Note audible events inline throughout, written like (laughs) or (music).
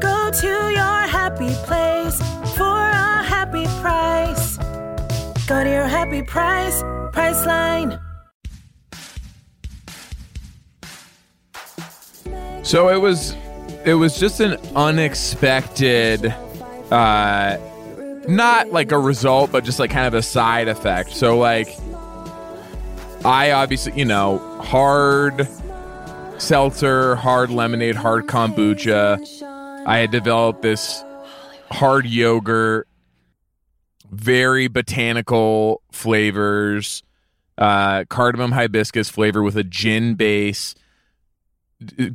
Go to your happy place for a happy price. Go to your happy price, Priceline. So it was it was just an unexpected uh not like a result but just like kind of a side effect. So like I obviously, you know, hard seltzer, hard lemonade, hard kombucha. I had developed this hard yogurt, very botanical flavors, uh, cardamom hibiscus flavor with a gin base,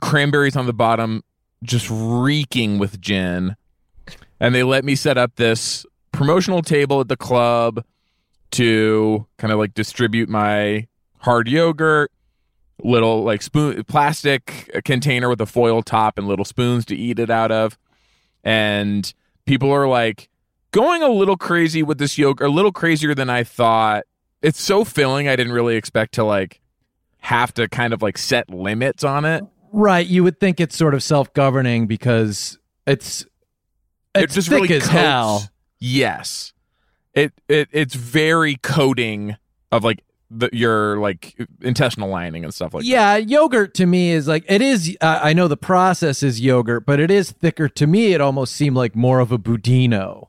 cranberries on the bottom, just reeking with gin. And they let me set up this promotional table at the club to kind of like distribute my hard yogurt little like spoon plastic container with a foil top and little spoons to eat it out of and people are like going a little crazy with this yogurt a little crazier than i thought it's so filling i didn't really expect to like have to kind of like set limits on it Right. You would think it's sort of self governing because it's it it's just thick really as coats- hell. yes it, it it's very coating of like the, your like intestinal lining and stuff like that. Yeah, yogurt to me is like it is. Uh, I know the process is yogurt, but it is thicker. To me, it almost seemed like more of a budino.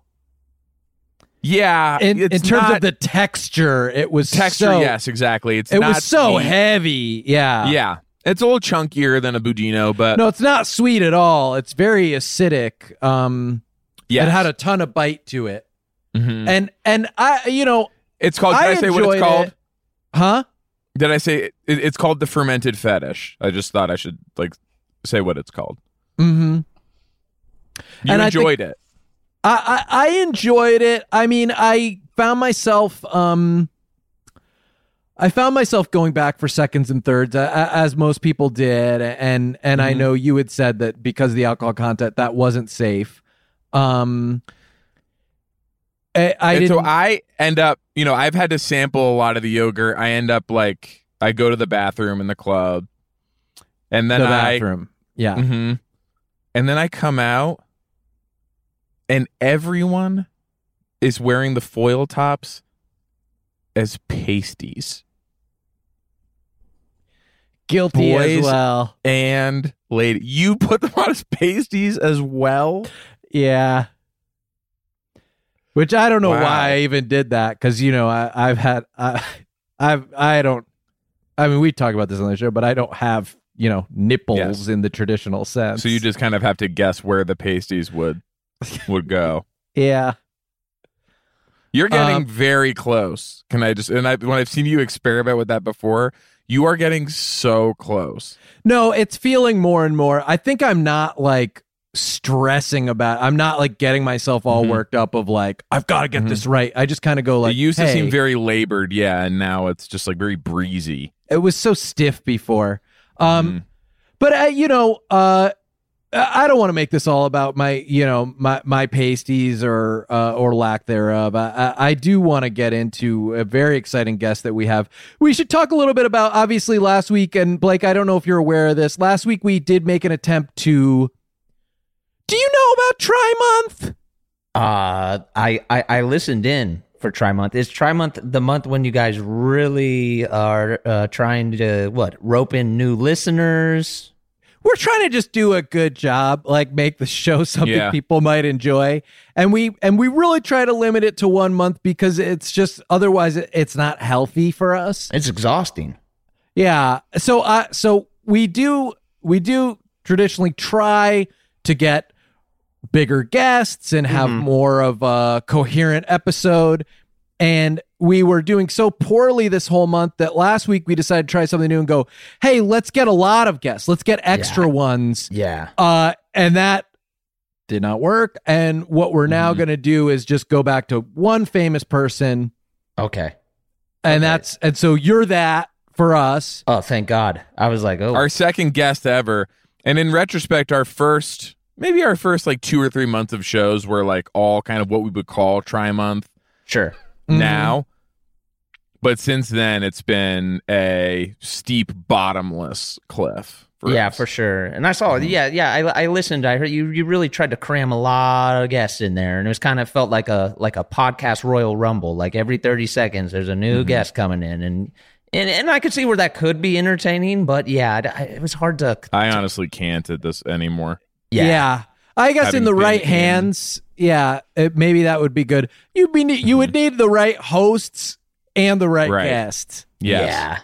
yeah In, in terms not- of the texture, it was texture so- yes exactly it's it not was so sweet. heavy. Yeah, yeah it's a little chunkier than a budino but No, it's not sweet at all. It's very acidic. Um, yes. it had a ton of bite to it, Mhm. and and I, you know, it's called did I i, say what it's called it. Huh? did i say it, it's called the fermented fetish i just thought i should like say what it's called Mm-hmm. you And I think- enjoyed it I, I I enjoyed it. I mean, I found myself um I found myself going back for seconds and thirds a- as most people did and and I Mhm. know you had said that because of the alcohol content that wasn't safe. Um I, I and so I end up, you know, I've had to sample a lot of the yogurt. I end up like I go to the bathroom in the club, and then the I, bathroom. Yeah. Mhm. and then I come out, and everyone is wearing the foil tops as pasties. Guilty Boys- as well. And lady, you put them on as pasties as well. Yeah. Which I don't know Wow. why I even did that because you know I, I've had I, I've I don't I mean we talk about this on the show but I don't have you know nipples Yes. in the traditional sense. So you just kind of have to guess where the pasties would would go. (laughs) yeah You're getting Um, very close. Can I just and I when I've seen you experiment with that before, you are getting so close. no it's feeling more and more. I think I'm not like stressing about. I'm not like getting myself all Mhm. worked up of like I've got to get Mhm. this right. I just kind of go like it used to seem very labored, yeah, and now it's just like very breezy. it was so stiff before. Um, Mhm. but uh, you know, uh, I I don't want to make this all about my, you know, my my pasties or uh, or lack thereof. I, I, I do want to get into a very exciting guest that we have. We should talk a little bit about obviously last week and Blake. I don't know if you're aware of this. Last week we did make an attempt to. Do you know about Try Month? Uh, I, I I listened in for Try Month. Is Try Month the month when you guys really are uh, trying to what rope in new listeners? we're trying to just do a good job like make the show (laughs) something Yeah. people might enjoy and we and we really try to limit it to one month because it's just otherwise it's not healthy for us It's exhausting. yeah so uh so we do we do traditionally try to get bigger guests and have more of a coherent episode and we were doing so poorly this whole month that last week we decided to try something new and go hey let's get a lot of guests let's get extra Yeah. ones Yeah. uh, and that did not work. And what we're now Mhm. going to do is just go back to one famous person, Okay. and that's and so you're that for us. Oh, thank God. I was like, oh, Our second guest ever. And in retrospect, our first, maybe our first like two or three months of shows were like all kind of what we would call Try Month sure. Mhm. now. But since then, it's been a steep, bottomless cliff. For yeah, us. for sure. And I saw, yeah, yeah. I, I listened. I heard you. You really tried to cram a lot of guests in there, and it was kind of felt like a like a podcast Royal Rumble. Like every thirty seconds, there's a new Mm-hmm. guest coming in, and and and I could see where that could be entertaining. But yeah, I- it was hard to. I honestly can't at this anymore. Yeah. I guess Having in the right in- hands, yeah, it, maybe that would be good. You'd be you would need the right hosts and the right, Right. guests. Yes. Yeah.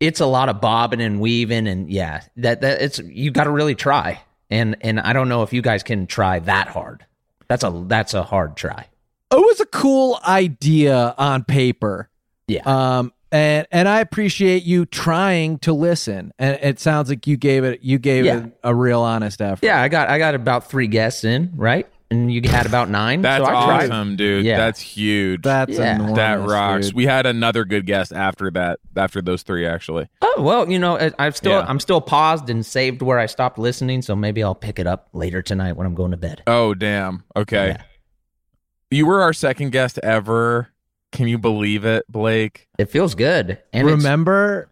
It's a lot of bobbing and weaving and yeah, that that it's you got to really try. And and I don't know if you guys can try that hard. That's a that's a hard try. It was a cool idea on paper. Yeah. Um and and I appreciate you trying to listen. And it sounds like you gave it you gave Yeah. it a real honest effort. Yeah, I got I got about 3 guests in, right? And you had about 9. That's so I tried. awesome, dude. Yeah. That's huge. That's Yeah. enormous, that rocks. dude. We had another good guest after that, after those three, actually. Oh, well, you know, I- I've still Yeah. I'm still paused and saved where I stopped listening, so maybe I'll pick it up later tonight when I'm going to bed. Oh, damn. Okay. Yeah. You were our second guest ever. Can you believe it, Blake? It feels good. And it's- Remember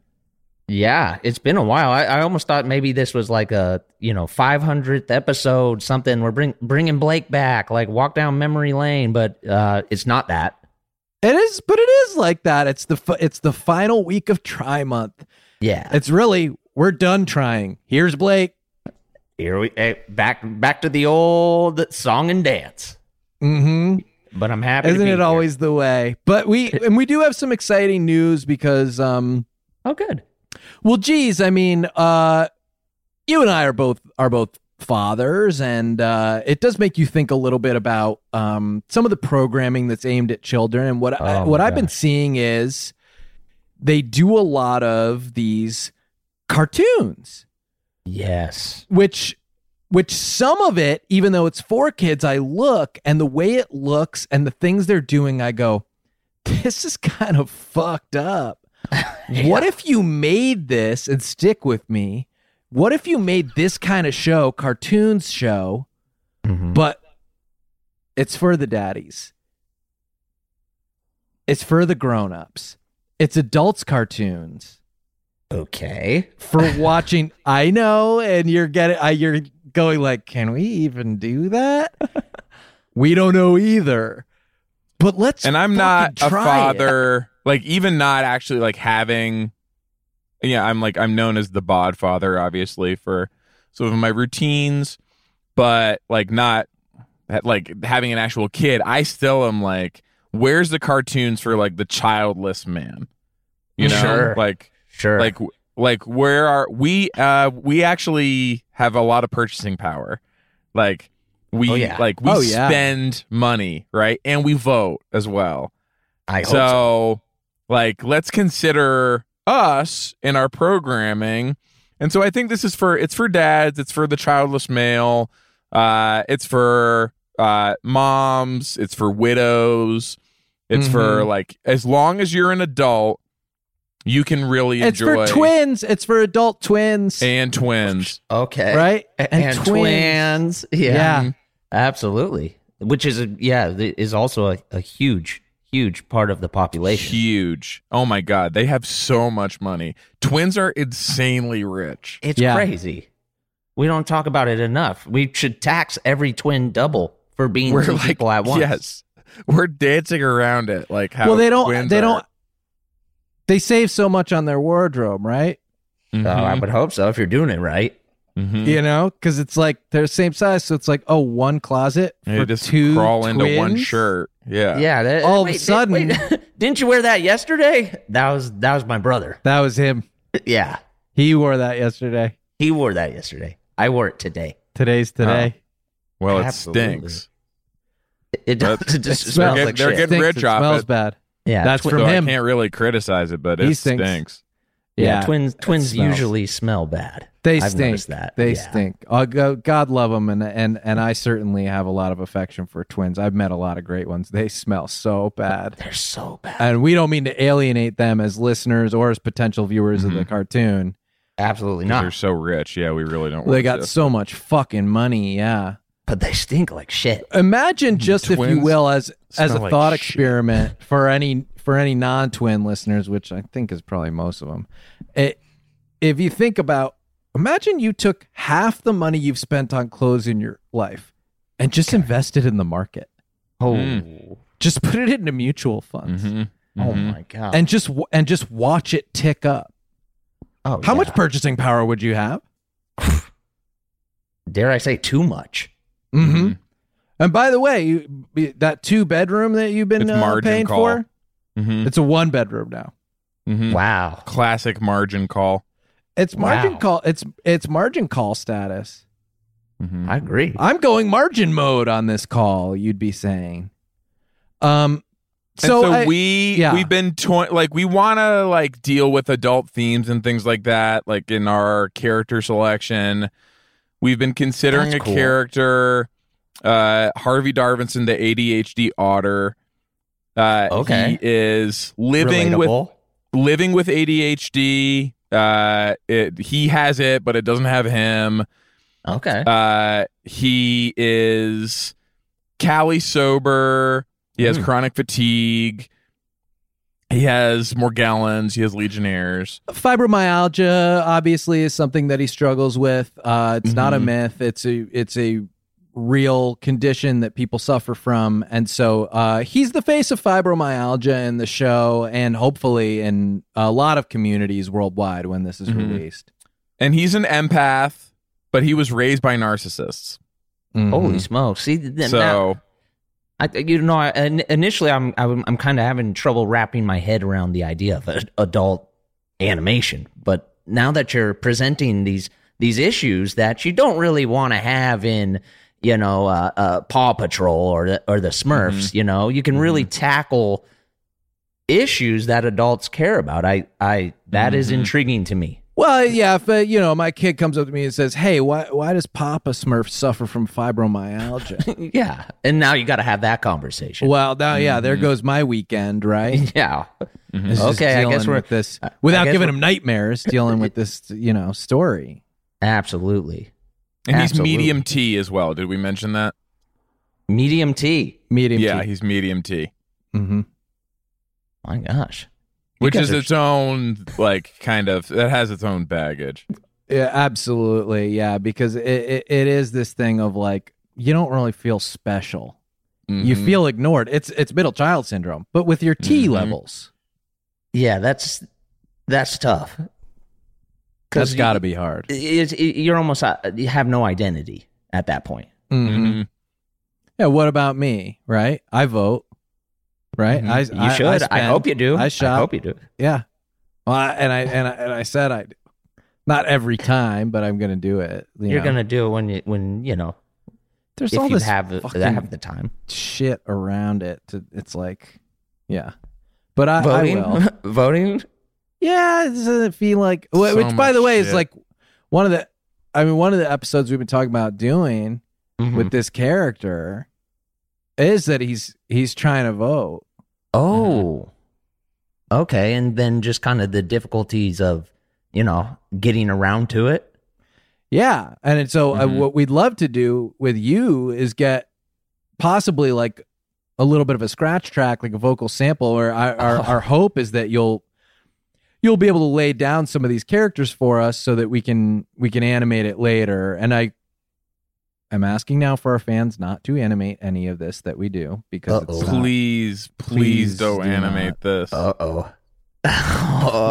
Yeah, it's been a while. I, I almost thought maybe this was like a you know 500th episode, something. We're bring, bringing Blake back, like walk down memory lane, but uh, it's not that. it is but it is like that. It's the fi- it's the final week of try month. Yeah, It's really we're done trying. Here's Blake. here we eh, back back to the old song and dance. Mhm. But I'm happy. Isn't be it here. always the way? But we (laughs) and we do have some exciting news because um Oh, good. well geez, I mean uh you and I are both are both fathers and uh it does make you think a little bit about um some of the programming that's aimed at children and what I, Oh, what my I've been seeing is they do a lot of these cartoons Yes. which which some of it even though it's for kids i look and the way it looks and the things they're doing i go this is kind of fucked up (laughs) what if you made this and stick with me what if you made this kind of show cartoons show Mhm. but it's for the daddies it's for the grown-ups it's adults cartoons Okay. for watching. I know, and you're getting, uh, you're going like, can we even do that? (laughs) we don't know either. But let's. and I'm not a try it. father, like even not actually like having. Yeah, I'm like I'm known as the bod father, obviously for some of my routines, but like not like having an actual kid. I still am like, where's the cartoons for like the childless man? You know, Sure. like Sure. like like where are we? Uh, we actually have a lot of purchasing power. Like we Oh, yeah. like we Oh, yeah. spend money, right? And we vote as well. I hope So, so. like, let's consider us in our programming. And so I think this is for it's for dads, it's for the childless male, uh, it's for uh moms, it's for widows, it's for Mhm. like as long as you're an adult, you can really It's enjoy It's for twins. It's for adult twins, and twins. Okay. right? A- And, twins. Yeah. Yeah. Absolutely. Which is a yeah is also a, a huge huge part of the population. Huge. Oh my god, they have so much money. Twins are insanely rich. It's Yeah. crazy. We don't talk about it enough. We should tax every twin double for being We're two like people at once. yes. We're dancing around it like how well, they don't. twins They are. don't. They save so much on their wardrobe, right? So I Mhm. would hope so if you're doing it right. Mhm. You know, because it's like they're the same size, so it's like oh, one closet And for you just two crawl into one shirt. Yeah. Yeah. that- All of a wait, sudden- wait, (laughs) didn't you wear that yesterday? That was that was my brother. That was him. Yeah, He wore that yesterday. he wore that yesterday. I wore it today. Today's today. Well, it Absolutely. stinks. It does. (laughs) It just It smells They're like they're shit. getting Stinks. rich it off smells it. bad. Yeah, That's twi- from So him. I can't really criticize it, but He it stinks. stinks. Yeah, Yeah, twins twins usually smell bad. They I've stink. that. They Yeah. stink. Uh, go- God love them, and and and I certainly have a lot of affection for twins. I've met a lot of great ones. They smell so bad, They're so bad. and we don't mean to alienate them as listeners or as potential viewers of the Mm-hmm. cartoon. Absolutely not. They're so rich. Yeah, we really don't. They got to. so much fucking money. Yeah. But they stink like shit. Imagine just if you will as as a like thought shit. experiment for any for any non-twin listeners, which I think is probably most of them. It, if you think about imagine you took half the money you've spent on clothes in your life and just invested in the market. Oh, Mm. Just put it into mutual funds Mhm. oh Mhm. my god. and just and just watch it tick up. oh, How yeah. much purchasing power would you have? (sighs) Dare I say too much? Mm-hmm. And by the way, you, that two bedroom that you've been It's uh, margin paying call. for, Mhm. it's a one bedroom now. Mhm. Wow. Classic margin call. It's margin Wow. call. It's it's margin call status. Mhm. I agree. I'm going margin mode on this call. You'd be saying. Um. And So, so I- we yeah. we've been to- like we want to like deal with adult themes and things like that like in our character selection we've been considering That's a cool. character uh Harvey Darvinson the ADHD otter uh Okay. he is living with living with ADHD uh it, he has it but it doesn't have him Okay. uh, he is Cali sober. He has Hmm. chronic fatigue. He has Morgellons. He has Legionnaires. fibromyalgia obviously is something that he struggles with. Uh, it's not a Mhm. myth. It's a it's a real condition that people suffer from, and so uh, he's the face of fibromyalgia in the show, and hopefully in a lot of communities worldwide when this is Mhm. released. And he's an empath, but he was raised by narcissists. Mhm. Holy smokes! See, th- now, So I, you know, I, initially, I'm I'm, I'm kind of having trouble wrapping my head around the idea of adult animation. But now that you're presenting these these issues that you don't really want to have in, you know, uh, uh, Paw Patrol or the, or the Smurfs, you know, you can really tackle issues that adults care about. I I that is intriguing to me. Well, yeah, if uh, you know, my kid comes up to me and says, "Hey, why why does Papa Smurf suffer from fibromyalgia?" (laughs) yeah, and now you got to have that conversation. well, now, yeah, there goes my weekend, right? (laughs) yeah. It's just Okay, I dealing guess we're- with this I- I without giving him nightmares, dealing with (laughs) this, you know, story. Absolutely. and he's medium T as well. Did we mention that? Medium T. Medium yeah, T. he's medium T, hmm My gosh. Which is its own like kind of that has its own baggage. Yeah, absolutely. Yeah, because it, it, it is this thing of like you don't really feel special. You Mhm. feel ignored. It's it's middle child syndrome, but with your T Mhm. levels. Yeah, that's that's tough. that's got to be hard. It's, it, you're almost uh, you have no identity at that point. Mhm. Mhm. Yeah. What about me? Right? I vote. Right? Mhm. I You I- should. I, spend- hope you do. I shop. I hope you do. Yeah. Well, I, and I and I and I said I, not every time, but I'm gonna do it. You You're know? gonna do it when you when you know There's if all you this have the, fucking have the time. shit around it. To, it's like, yeah. But I, I Voting, will. (laughs) voting. Yeah, it doesn't feel like. wh- So which, by the much way, is like one of the. I mean, one of the episodes we've been talking about doing Mm-hmm. with this character is that he's he's trying to vote. Oh, okay, and then just kind of the difficulties of you know getting around to it. Yeah, and so uh, Mhm. what we'd love to do with you is get possibly like a little bit of a scratch track, like a vocal sample. Or our our, our hope is that you'll you'll be able to lay down some of these characters for us so that we can we can animate it later. And I am asking now for our fans not to animate any of this that we do because it's not- Please, please, Please don't do animate not. this. Uh oh.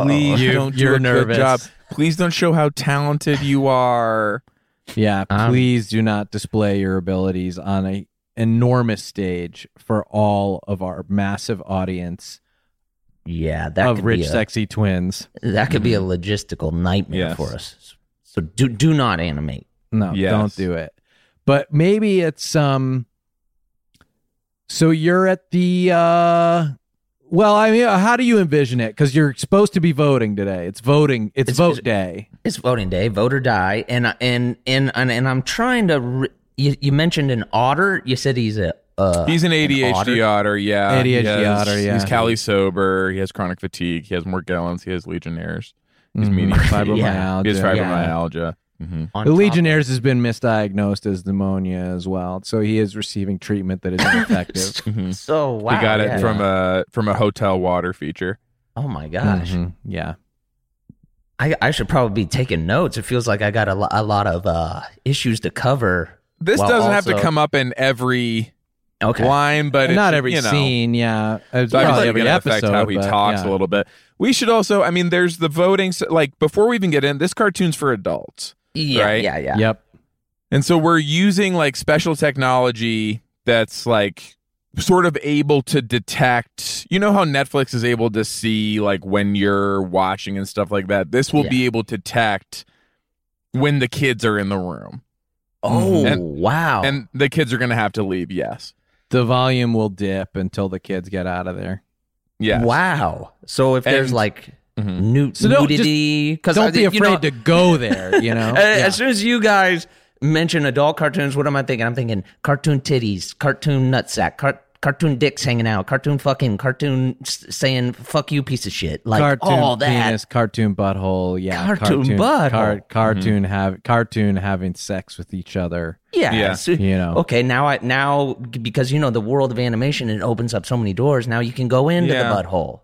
Please You- (laughs) don't do you're a nervous. good job. Please don't show how talented you are. Yeah, Um, please do not display your abilities on a enormous stage for all of our massive audience Yeah, that of could rich, be a, sexy twins. that could be a logistical nightmare Yes. for us. So do do not animate. No, Yes. don't do it. But maybe it's um. So you're at the uh, Well, I mean, how do you envision it? Because you're supposed to be voting today. It's voting. It's, It's- vote day. It's voting day, vote or die, and and and and, and I'm trying to. Re- you, you mentioned an otter. You said he's a. Uh, He's an ADHD otter? otter. yeah. ADHD has- otter, yeah. He's Cali sober. He has chronic fatigue. He has Morgellons. He has Legionnaires. He's Mhm. medium. (laughs) Fibromyalgia. He has Yeah. fibromyalgia. Mhm. The Legionnaires has been misdiagnosed as pneumonia as well, so he is receiving treatment that is (laughs) ineffective. So wow, he got it yeah. from a from a hotel water feature. Oh my gosh, Mhm. Yeah. I I should probably be taking notes. It feels like I got a, lo- a lot of uh, issues to cover. This doesn't have to come up in every Okay, line, but Not it's, every you know, scene, yeah. It's It's obviously probably every going to episode. affect how he but, talks yeah. a little bit. We should also, I mean, there's the voting. s- Like before we even get in, this cartoon's for adults, yeah, right? yeah, yeah. Yep. and so we're using like special technology that's like sort of able to detect. You know how Netflix is able to see like when you're watching and stuff like that. This will Yeah. be able to detect when the kids are in the room, Oh And- wow, and the kids are going to have to leave. Yes, The volume will dip until the kids get out of there. yes, wow. So if there's And- like Mhm. nu- So don't- nudity, because Don't be afraid to go there, you know? (laughs) Yeah. As soon as you guys mention adult cartoons, what am I thinking? I'm thinking cartoon titties, cartoon nutsack, car- cartoon dicks hanging out, cartoon fucking, cartoon saying "fuck you, piece of shit," like cartoon all that. penis, cartoon butthole, yeah, Cartoon cartoon butthole. cartoon have cartoon having sex with each other. Yeah, Yeah. so- You know. Okay, now I now because you know the world of animation it opens up so many doors. Now you can go into Yeah. the butthole.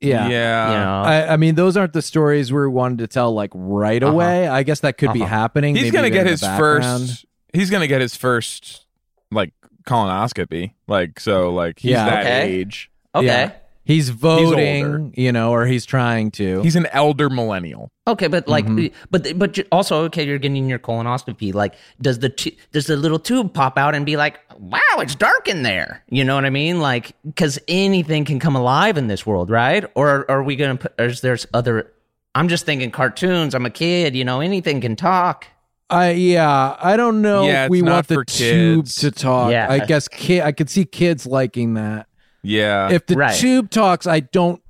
Yeah, yeah. You know, I, I mean, those aren't the stories we wanted to tell like right Uh-huh. away. I guess that could be Uh-huh. happening. he's gonna get his background. first he's gonna get his first like colonoscopy like so like he's Yeah. that Okay. age okay, Yeah. He's older. voting, you know, or he's trying to. he's an elder millennial okay, but like, Mm-hmm. but but also okay, you're getting your colonoscopy. Like, does the tu- does the little tube pop out and be like, wow, it's dark in there? You know what I mean? Like, because anything can come alive in this world, right? Or are we gonna put? Or is there's other? I'm just thinking cartoons. I'm a kid, you know, anything can talk. I yeah, I don't know Yeah, if we want the for tube kids. to talk. Yeah. I guess kid, I could see kids liking that. yeah if the Right. tube talks, I don't.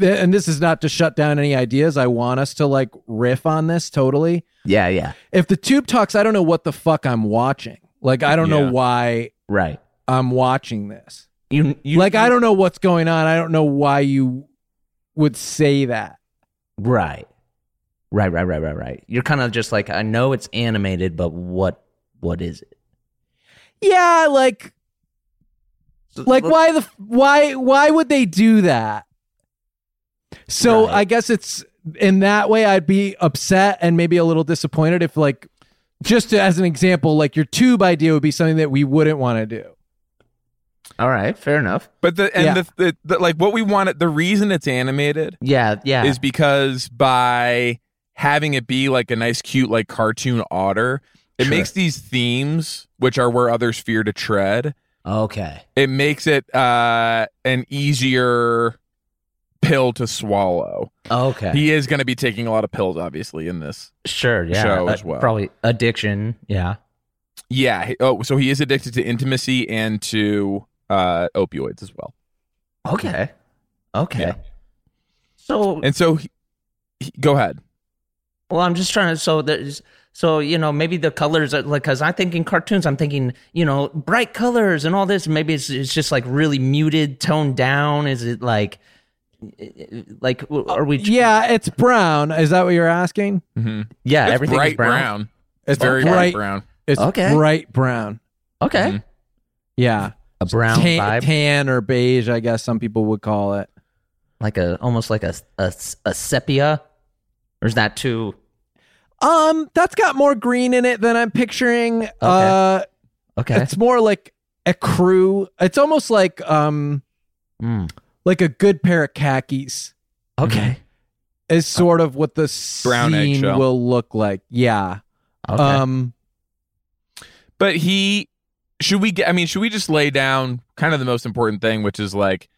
And this is not to shut down any ideas. I want us to like riff on this totally. Yeah, yeah, If the tube talks, I don't know what the fuck I'm watching. Like I don't Yeah. know why right. I'm watching this. You, you like I don't know what's going on. I don't know why you would say that. Right. Right, right, right, right, right. You're kind of just like, I know it's animated, but what what is it? Yeah, like like why the why why would they do that? So Right. I guess it's in that way I'd be upset and maybe a little disappointed if like just to, as an example, like your tube idea would be something that we wouldn't want to do. All right, fair enough. but the and Yeah. the, the, the like what we wanted the reason it's animated Yeah, yeah. is because by having it be like a nice cute like cartoon otter it Sure. makes these themes which are where others fear to tread okay. it makes it uh an easier pill to swallow Okay. he is going to be taking a lot of pills obviously in this sure, yeah. show Uh, as well. Probably addiction, yeah. yeah oh so he is addicted to intimacy and to uh opioids as well Okay. Okay. Yeah. So, and so he, he- go ahead well, I'm just trying to, so there's, so, you know, maybe the colors are like, cause I think in cartoons, I'm thinking, you know, bright colors and all this. Maybe it's, it's just like really muted, toned down. Is it like, like, are we, Yeah, it's brown. Is that what you're asking? mm-hmm. yeah, it's everything bright is brown. It's very bright. bright brown It's Okay. bright brown. Okay. Mhm. Yeah, A brown tan, vibe. tan or beige, I guess some people would call it. like a almost like a, a a sepia or is that too Um, that's got more green in it than I'm picturing. Uh, okay it's more like a crew. It's almost like um, Mm. Like a good pair of khakis okay is sort of what the Brown scene eggshell. will look like. Yeah. okay Um. But he should we get I mean, should we just lay down kind of the most important thing, which is like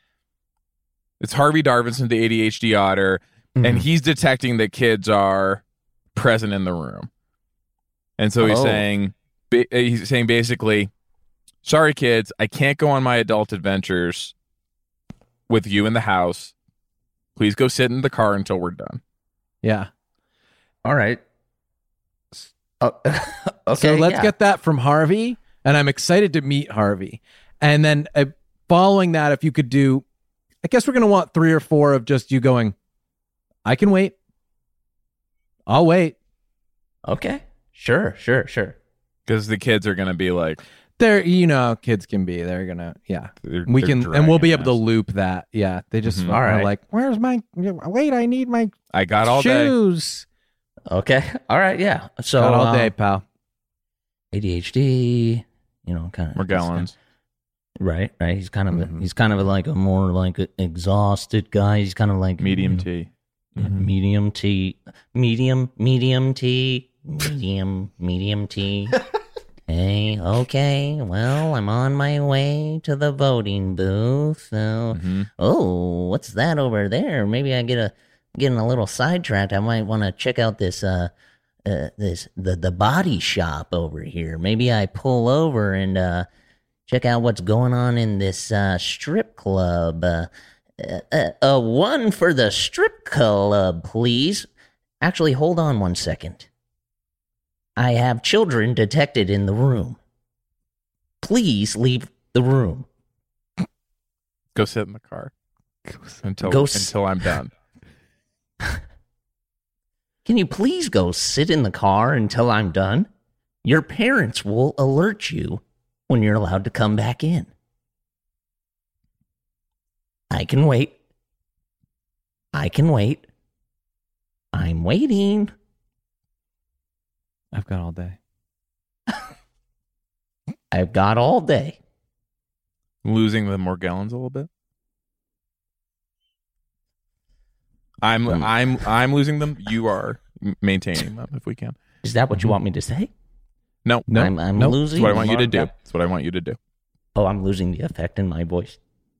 it's Harvey Darvinson, the ADHD otter, and Mhm. he's detecting that kids are present in the room. And so he's Oh. saying he's saying basically, sorry kids, I can't go on my adult adventures. With you in the house. Please go sit in the car until we're done. Yeah. All right. Oh, (laughs) okay. so let's yeah. get that from Harvey, and I'm excited to meet Harvey. And then uh, following that, if you could do, I guess we're gonna want three or four of just you going. I can wait. I'll wait. Okay. Sure. Sure. Sure. Because the kids are gonna be like, They're you know kids can be. They're gonna yeah. they're- We they're can and we'll be able dragging to loop that. Yeah. They just Mhm. are All right. like, where's my wait? I need my I got all day. shoes. Okay. All right. Yeah. So Got all uh, day, pal. ADHD. You know, kind of Morgellons. Right. Right. He's kind of a, Mhm. he's kind of like a more like exhausted guy. He's kind of like Medium you know, T. Yeah, medium T, medium, medium T, medium, medium T. (laughs) hey, okay. Well, I'm on my way to the voting booth. So, Mhm. oh, what's that over there? Maybe I get a getting a little sidetracked. I might want to check out this uh, uh this the the body shop over here. Maybe I pull over and uh check out what's going on in this uh strip club. Uh, uh, uh, uh, one for the strip club, please. Actually, hold on one second. I have children detected in the room. Please leave the room. Go sit in the car until Go until I'm done. (laughs) Can you please go sit in the car until I'm done? Your parents will alert you when you're allowed to come back in. I can wait. I can wait. I'm waiting. I've got all day. (laughs) I've got all day. Losing the Morgellons a little bit. I'm Hmm. I'm I'm losing them. You are m- maintaining them if we can. Is that what you want me to say? No, No, I'm, I'm nope. That's losing. what I want you to do. my- That's what I want you to do. Oh, I'm losing the effect in my voice.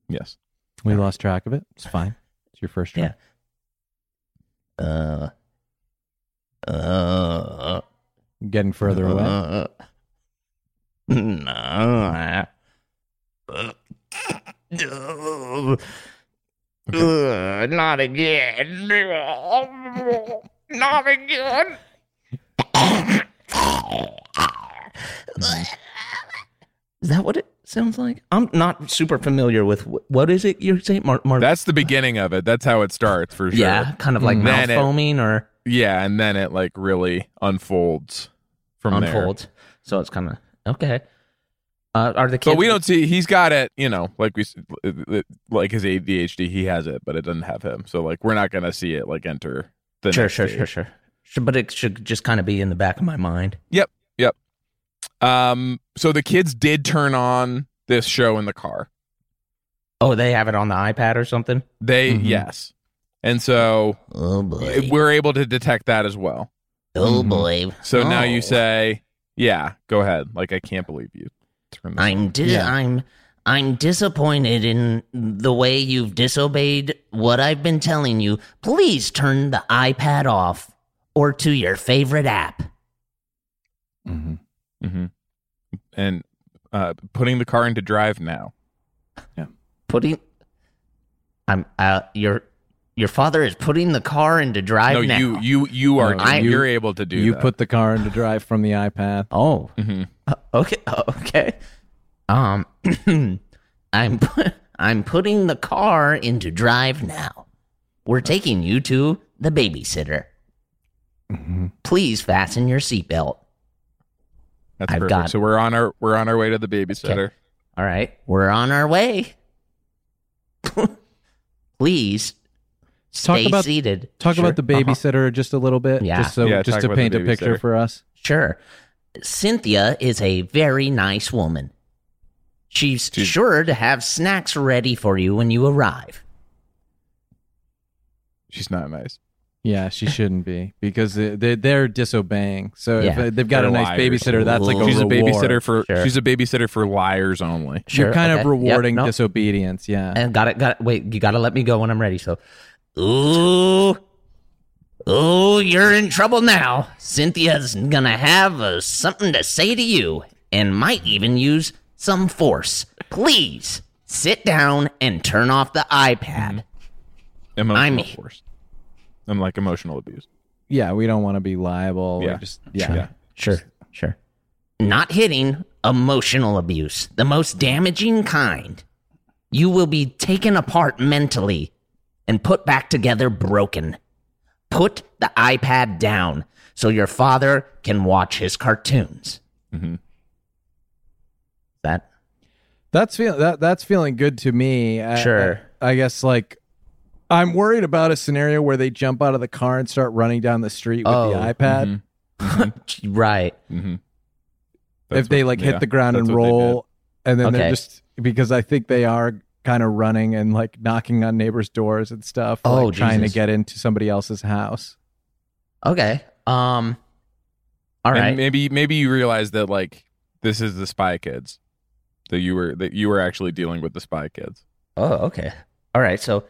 Yes. We lost track of it. It's fine. It's your first try. Yeah. Uh. Uh. Getting further away. Uh, no. Uh, uh, not again. Not again. Is that what it sounds like? I'm not super familiar with wh- what is it you're saying, Mar- Mar- That's the beginning of it. That's how it starts for sure. yeah, kind of like Mm. mouth foaming or Yeah, and then it like really unfolds from there. unfolds. So it's kind of okay. Uh, are the kids? But we don't see. He's got it. You know, like we like his ADHD. He has it, but it doesn't have him. So like we're not gonna see it like enter the Sure, next sure, sure, sure, sure. But it should just kind of be in the back of my mind. Yep, yep. Um. So the kids did turn on this show in the car. Oh, they have it on the iPad or something. They Mhm. yes, and so Oh boy! we're able to detect that as well. Oh Mhm. boy! So now Oh. you say, yeah, go ahead. Like I can't believe you. Turn I'm di- Yeah. I'm I'm disappointed in the way you've disobeyed what I've been telling you. Please turn the iPad off or to your favorite app. Mm-hmm. Mhm. and uh, putting the car into drive now. Yeah. Putting I'm uh your your father is putting the car into drive no, now. you you you are No, I- you're able to do You that. put the car into drive from the iPad. Oh, Mhm. Uh, okay, uh, okay. Um, (clears throat) I'm pu- I'm putting the car into drive now. We're taking you to the babysitter. Mhm. Please fasten your seatbelt. That's I've perfect. got- So we're on our we're on our way to the babysitter. All right, we're on our way. (laughs) Please Talk stay about- seated. Talk Sure. about the Uh-huh. babysitter just a little bit, Yeah. just so Yeah, just to paint a picture for us. Sure. Cynthia is a very nice woman. She's She's- sure to have snacks ready for you when you arrive. She's not nice. Yeah, she shouldn't be because they, they they're disobeying. So Yeah. if they've got They're a nice liars. babysitter, that's like a she's a babysitter for Sure. she's a babysitter for liars only. You're kind okay. of Yep, rewarding disobedience. Yeah. And got it, got it. Wait, you got to let me go when I'm ready. So, ooh, ooh, you're in trouble now. Cynthia's gonna have uh, something to say to you, and might even use some force. Please sit down and turn off the iPad. Emotional I'm- force. I'm like emotional abuse. Yeah, we don't want to be liable. Yeah. Yeah, just yeah. Yeah. Sure, sure. Not hitting, emotional abuse, the most damaging kind. You will be taken apart mentally and put back together broken. Put the iPad down so your father can watch his cartoons. Mhm. That That's feel that that's feeling good to me. Sure. I, I guess like I'm worried about a scenario where they jump out of the car and start running down the street with Oh, the iPad. (laughs) right. Mm-hmm. if they like hit the ground and roll, and then they're just because I think they are kind of running and like knocking on neighbors' doors and stuff, Oh, like trying to get into somebody else's house. Okay. Um. All and maybe maybe you realize that like this is the spy kids that you were that you were actually dealing with the spy kids. Oh, okay. All right. So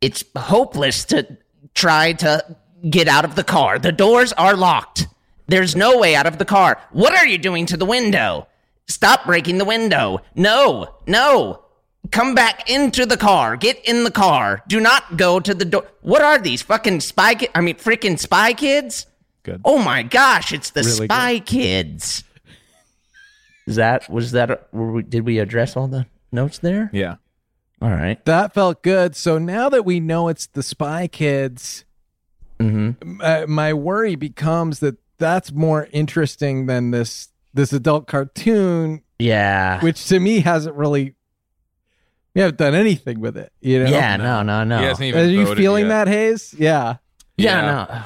it's hopeless to try to get out of the car. The doors are locked. There's no way out of the car. What are you doing to the window? Stop breaking the window. No, no. Come back into the car. Get in the car. Do not go to the door. What are these fucking spy kids? I mean, freaking spy kids? Good. Oh my gosh, it's the Really spy kids. Is that, was that, were we, did we address all the notes there? Yeah. All right. That felt good. So now that we know it's the Spy Kids, Mm-hmm. uh, my worry becomes that that's more interesting than this this adult cartoon, Yeah. which to me hasn't really. We haven't done anything with it, you know. yeah. No. No. No. He hasn't even Are you feeling yet. that, Hayes? Yeah. yeah. Yeah. No.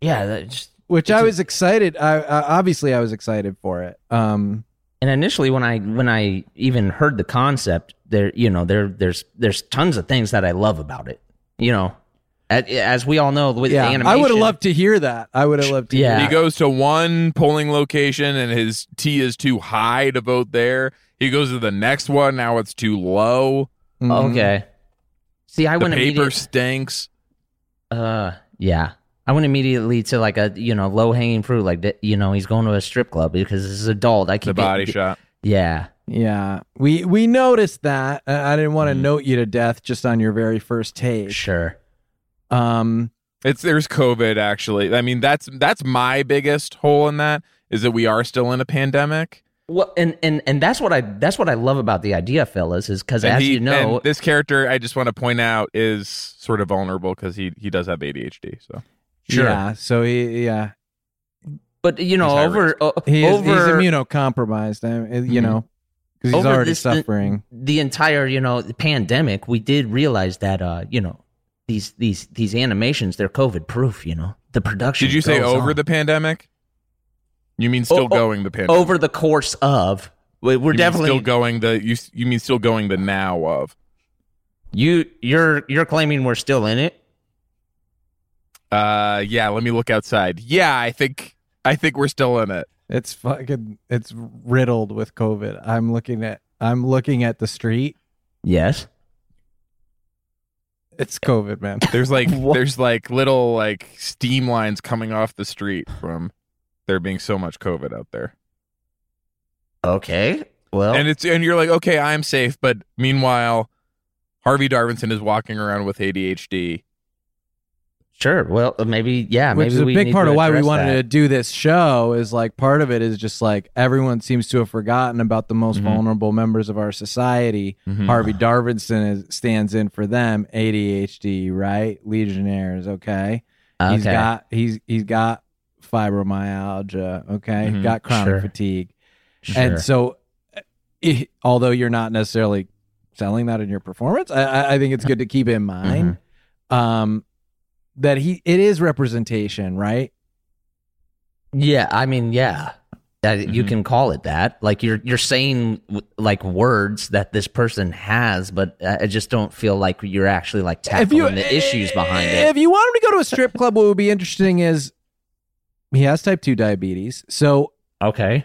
Yeah. That just, Which It's I a- was excited. I, I obviously I was excited for it. Um, and initially, when I when I even heard the concept, there, you know, there there's there's tons of things that I love about it. You know, as, as we all know, with yeah, animation, I would have loved to hear that. I would have loved to. Yeah. He goes to one polling location and his T is too high to vote there. He goes to the next one. Now it's too low. Hear. Mhm. Okay. See, I The went paper immediately. stinks. Uh, yeah. I went immediately to like a you know low hanging fruit, like that. You know, he's going to a strip club because this is adult. I keep The keep body get, shot. Yeah. Yeah, we we noticed that. I didn't want to Mhm. note you to death just on your very first take. Sure. Um, It's there's COVID actually. I mean that's that's my biggest hole in that is that we are still in a pandemic. Well, and and and that's what I that's what I love about the idea, fellas, is because as he- you know, and this character I just want to point out is sort of vulnerable because he he does have ADHD. So Sure. Yeah. So he, yeah, but you know, He's over o- he is, over he's immunocompromised. I mean, you Mhm. know, because he's Over already this- the- suffering. the entire you know pandemic, we did realize that uh you know these these these animations they're COVID proof. You know, the production. did you say over on. the pandemic? You mean still Oh, oh, going the pandemic? over the course of? we- We're You definitely still going the you you mean still going the now of you you're you're claiming we're still in it. uh yeah let me look outside yeah i think i think we're still in it It's fucking. It's riddled with COVID. I'm looking at. I'm looking at the street. Yes. It's COVID, man. (laughs) there's like there's like little like steam lines coming off the street from there being so much covid out there Okay. Well, and it's and you're like okay i'm safe but meanwhile harvey darvinson is walking around with adhd sure. Well, maybe yeah. Which maybe is a we big part of why we wanted that. to do this show. Is like part of it is just like everyone seems to have forgotten about the most Mhm. vulnerable members of our society. Mhm. Harvey Darvinson is, stands in for them. ADHD, right? Legionnaires. Okay. Okay. He's got he's he's got fibromyalgia. Okay, Mhm. got chronic Sure. fatigue, Sure. and so eh, although you're not necessarily selling that in your performance, I- I, I think it's good to keep in mind Mm-hmm. um, that he it is representation, right? Yeah, I mean, yeah, that you Mhm. can call it that. Like you're you're saying like words that this person has, but I I just don't feel like you're actually like tackling the issues behind If it. If you want him to go to a strip club, what would be interesting is he has type two diabetes, so Okay.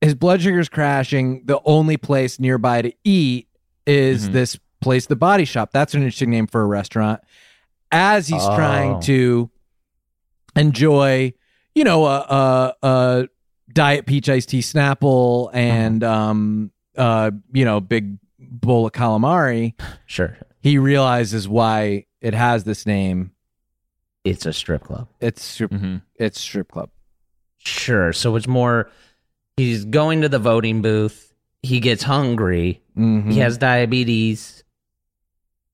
his blood sugar's crashing. The only place nearby to eat is Mhm. this place, the Body Shop. That's an interesting name for a restaurant. As he's Oh. trying to enjoy, you know, a, a, a diet peach iced tea Snapple and um uh, you know, big bowl of calamari, Sure. he realizes why it has this name. It's a strip club. It's strip, Mhm. it's strip club. Sure. So it's more he's going to the voting booth. He gets hungry. Mhm. He has diabetes.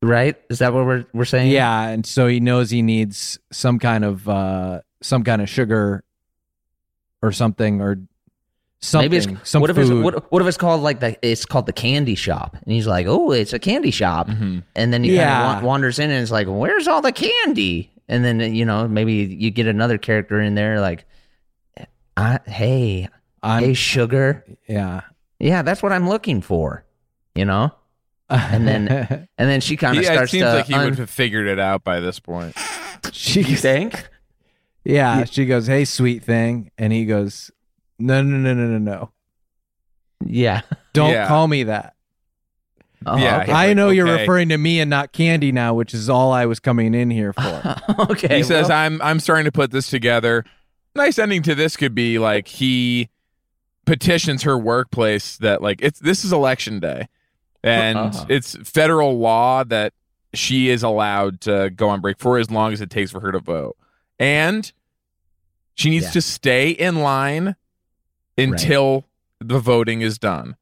Right? Is that what we're we're saying? Yeah, and so he knows he needs some kind of uh some kind of sugar or something or something. Maybe it's some what if food. it's what, what if it's called like the it's called the candy shop and he's like oh it's a candy shop Mhm. and then he Yeah. kind of wanders in and it's like where's all the candy and then you know maybe you get another character in there like I, hey I'm, hey sugar yeah. yeah that's what I'm looking for you know and then (laughs) and then she kind of He- it starts seems to like he un- would have figured it out by this point. (laughs) she you think Yeah, she goes, "Hey, sweet thing," and he goes, "No, no, no, no, no, no! yeah Don't Yeah. call me that. Oh, Yeah, okay. I like, know you're referring to me and not Candy now, which is all I was coming in here for." (laughs) okay he says, well, "I'm I'm starting to put this together." Nice ending to this could be like he petitions her workplace that like it's this is election day, and Uh-huh. it's federal law that she is allowed to go on break for as long as it takes for her to vote, and she needs Yeah. to stay in line until the voting is done.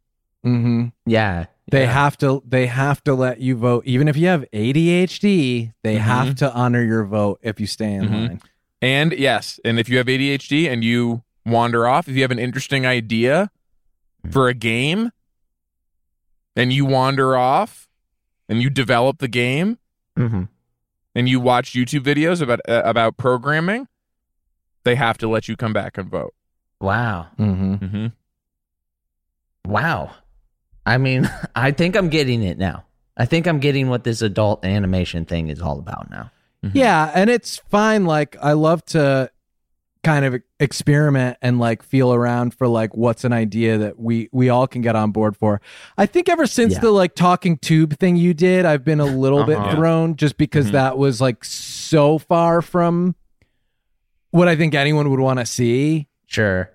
hmm yeah They yeah. have to. They have to let you vote, even if you have ADHD. They Mhm. have to honor your vote if you stay in Mhm. line. And yes, and if you have ADHD and you wander off, if you have an interesting idea for a game and you wander off and you develop the game Mhm. and you watch YouTube videos about uh, about programming, they have to let you come back and vote. wow Mm-hmm. Mm-hmm. Wow. I mean, (laughs) I think I'm getting it now. I think I'm getting what this adult animation thing is all about now. Yeah, and it's fine. Like I love to kind of experiment and like feel around for like what's an idea that we we all can get on board for. I think ever since Yeah. the like talking tube thing you did, I've been a little Uh-huh. bit thrown just because Mhm. that was like so far from what I think anyone would want to see. Sure.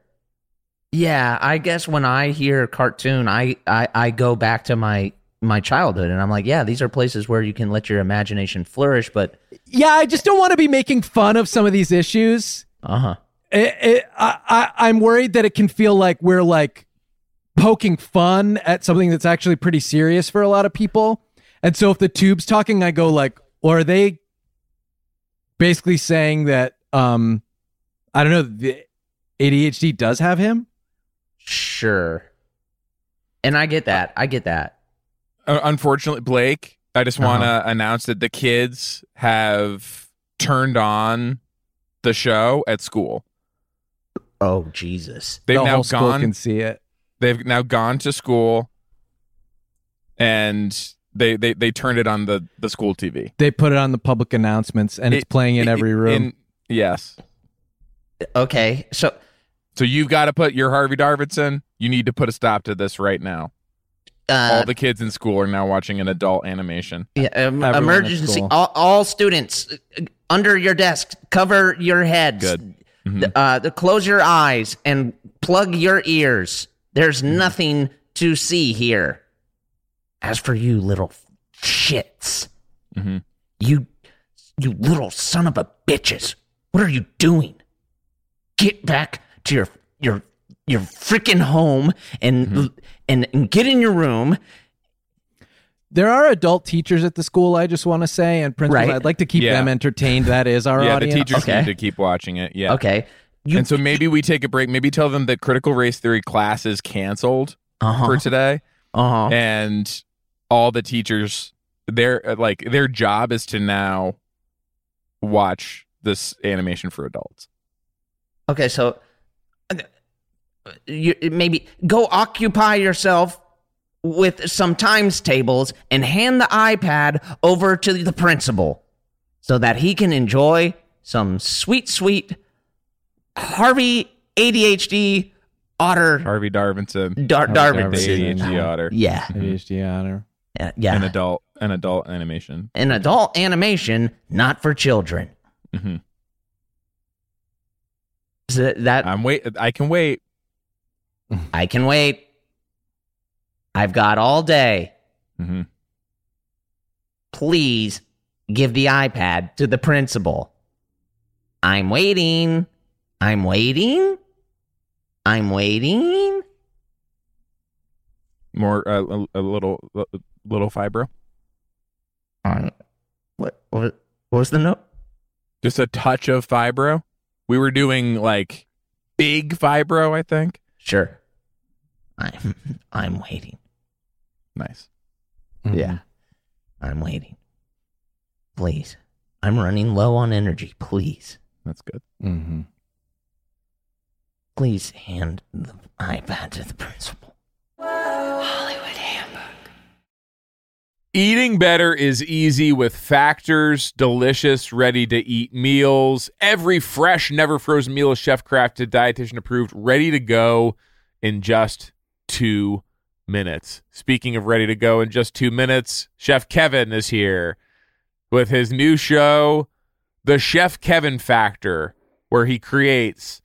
Yeah, I guess when I hear cartoon, I, I, I go back to my my childhood and I'm like, yeah, these are places where you can let your imagination flourish, but Yeah, I just don't want to be making fun of some of these issues. Uh-huh. it, it, I, I, I'm worried that it can feel like we're like poking fun at something that's actually pretty serious for a lot of people. And so if the tube's talking, I go like, or are they basically saying that, um, I don't know, the ADHD does have him? Sure. And I get that. I get that. Uh, unfortunately, Blake, I just want to Uh-huh. announce that the kids have turned on the show at school. Oh, Jesus. They've the now whole school gone. can see it. they've now gone to school and they they, they turned it on the the school TV. They put it on the public announcements and it's playing in it- every room. in- yes. Okay. So So you've got to put your Harvey Darvidson. You need to put a stop to this right now. uh, All the kids in school are now watching an adult animation. Yeah, um, emergency. All, all students under your desk, cover your heads. Good. Mhm. Uh, close your eyes and plug your ears. There's Mm-hmm. nothing to see here. As for you, little shits, Mhm. you, you little son of a bitches, what are you doing? Get back to your your your freaking home and Mm-hmm. and and get in your room there are adult teachers at the school, I just want to say, and principals. Right. I'd like to keep Yeah. them entertained. That is our yeah, audience. the teachers Okay. need to keep watching it. Yeah. Okay. You, And so maybe we take a break. Maybe tell them that critical race theory class is canceled uh-huh. for today, uh-huh. and all the teachers their like their job is to now watch this animation for adults. Okay, so uh, you maybe go occupy yourself with some times tables and hand the iPad over to the principal so that he can enjoy some sweet, sweet Harvey ADHD otter. Harvey Darvinson, Dar- Harvey Darwin. Darwinson. ADHD otter, Yeah, ADHD honor. uh, yeah. an adult, an adult animation. An adult animation, not for children. Mhm. So that I'm wait. I can wait. I can wait. I've got all day. hmm Please give the iPad to the principal. I'm waiting. I'm waiting. I'm waiting. More uh, a, a little a little fibro. Um, what, what, what was the note? Just a touch of fibro. We were doing like big fibro, I think. Sure. I'm, (laughs) I'm waiting. Nice. Yeah. I'm waiting. Please. I'm running low on energy. Please. That's good. Mm-hmm. Please hand the iPad to the principal. Hollywood Handbook. Eating better is easy with Factors delicious, ready to eat meals. Every fresh, never frozen meal is chef crafted, dietitian approved, ready to go in just two minutes. Speaking of ready to go in just two minutes, Chef Kevin is here with his new show, The Chef Kevin Factor, where he creates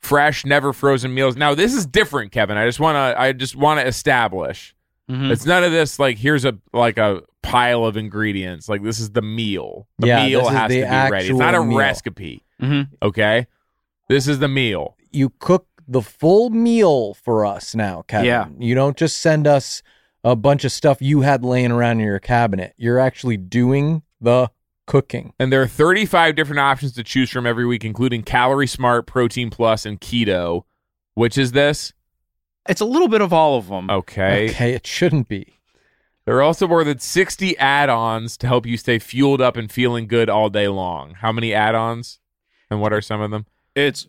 fresh, never frozen meals. Now, this is different, Kevin. I just want to I just want to establish Mhm. it's none of this like here's a like a pile of ingredients. Like this is the meal. The Yeah, meal has the to be ready. It's not a meal. recipe. Mhm. Okay. This is the meal. You cook the full meal for us now, Kevin. Yeah. You don't just send us a bunch of stuff you had laying around in your cabinet. You're actually doing the cooking. And there are 35 different options to choose from every week, including Calorie Smart, Protein Plus, and Keto. Which is this? It's a little bit of all of them. Okay. Okay, it shouldn't be. There are also more than 60 add ons to help you stay fueled up and feeling good all day long. How many add ons? And what are some of them? It's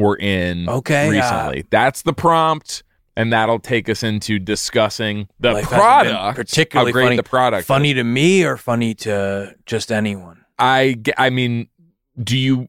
were in Okay, uh, recently. That's the prompt. And that'll take us into discussing the Life hasn't been product, particularly how great funny. the product. is. Funny to me or funny to just anyone? I I mean, do you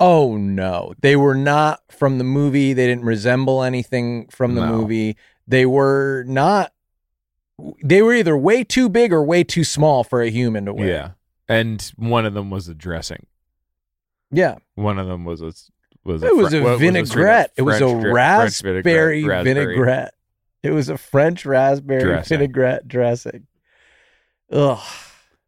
Oh no. They were not from the movie. They didn't resemble anything from the No. movie. They were not they were either way too big or way too small for a human to wear. Yeah, and one of them was a dressing. yeah. One of them was a was it was Fre- a vinaigrette. It was a French dra- French raspberry. vinaigrette. It was a french raspberry Dressing. vinaigrette dressing. Ugh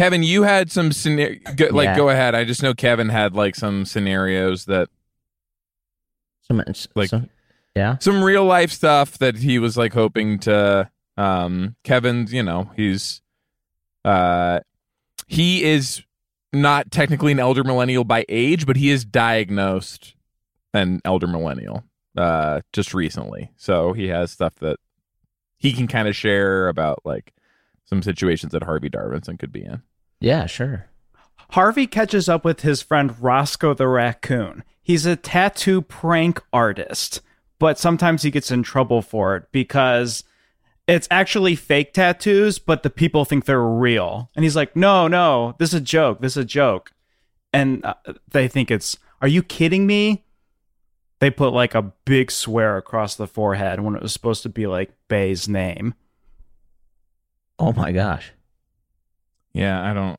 Kevin, you had some scenario. Go, like, Yeah. go ahead. I just know Kevin had like some scenarios that Some, Like- some- yeah. some real life stuff that he was like hoping to. Um, Kevin's, you know, he's, uh, he is not technically an elder millennial by age, but he is diagnosed an elder millennial, uh, just recently. So he has stuff that he can kind of share about like some situations that Harvey Darvinson could be in. Yeah, sure. Harvey catches up with his friend Roscoe the raccoon. He's a tattoo prank artist, but sometimes he gets in trouble for it because it's actually fake tattoos, but the people think they're real. And he's like, "No, no, this is a joke. This is a joke." And uh, they think it's, "Are you kidding me?" They put like a big swear across the forehead when it was supposed to be like Bay's name. Oh my gosh. Yeah, I don't.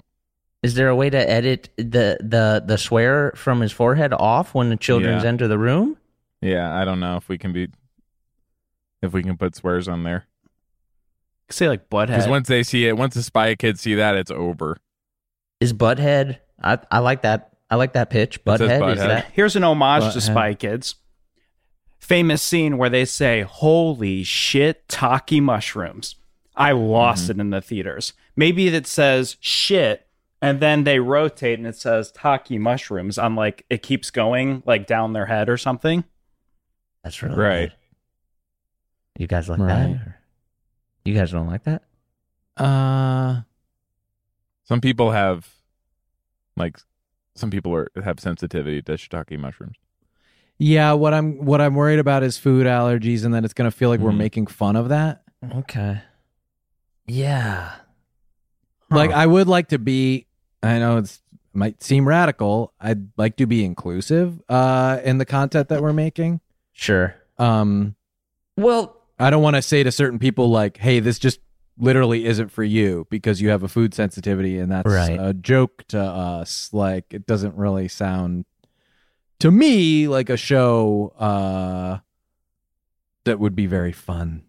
Is there a way to edit the the the swear from his forehead off when the children's Yeah. enter the room? Yeah, I don't know if we can be if we can put swears on there Say like because butthead. once they see it, once the spy kids see that, it's over. Is Butthead? I I like that. I like that pitch. It says Butthead is Butthead. that? Here's an homage Butthead. to Spy Kids. Famous scene where they say, Holy shit, Taki mushrooms. I lost Mm-hmm. it in the theaters. Maybe it says shit, and then they rotate and it says Taki mushrooms on like it keeps going like down their head or something. That's really Right. good. You guys like Right. that? Or- You guys don't like that? Uh, Some people have like some people are have sensitivity to shiitake mushrooms. yeah. What I'm what I'm worried about is food allergies, and that it's gonna feel like we're Mhm. making fun of that. Okay. Yeah. Like Huh. I would like to be. I know it's might seem radical. I'd like to be inclusive uh, in the content that we're making. Sure. Um, Well, I don't want to say to certain people like, "Hey, this just literally isn't for you because you have a food sensitivity," and that's Right. a joke to us. Like, it doesn't really sound to me like a show uh, that would be very fun.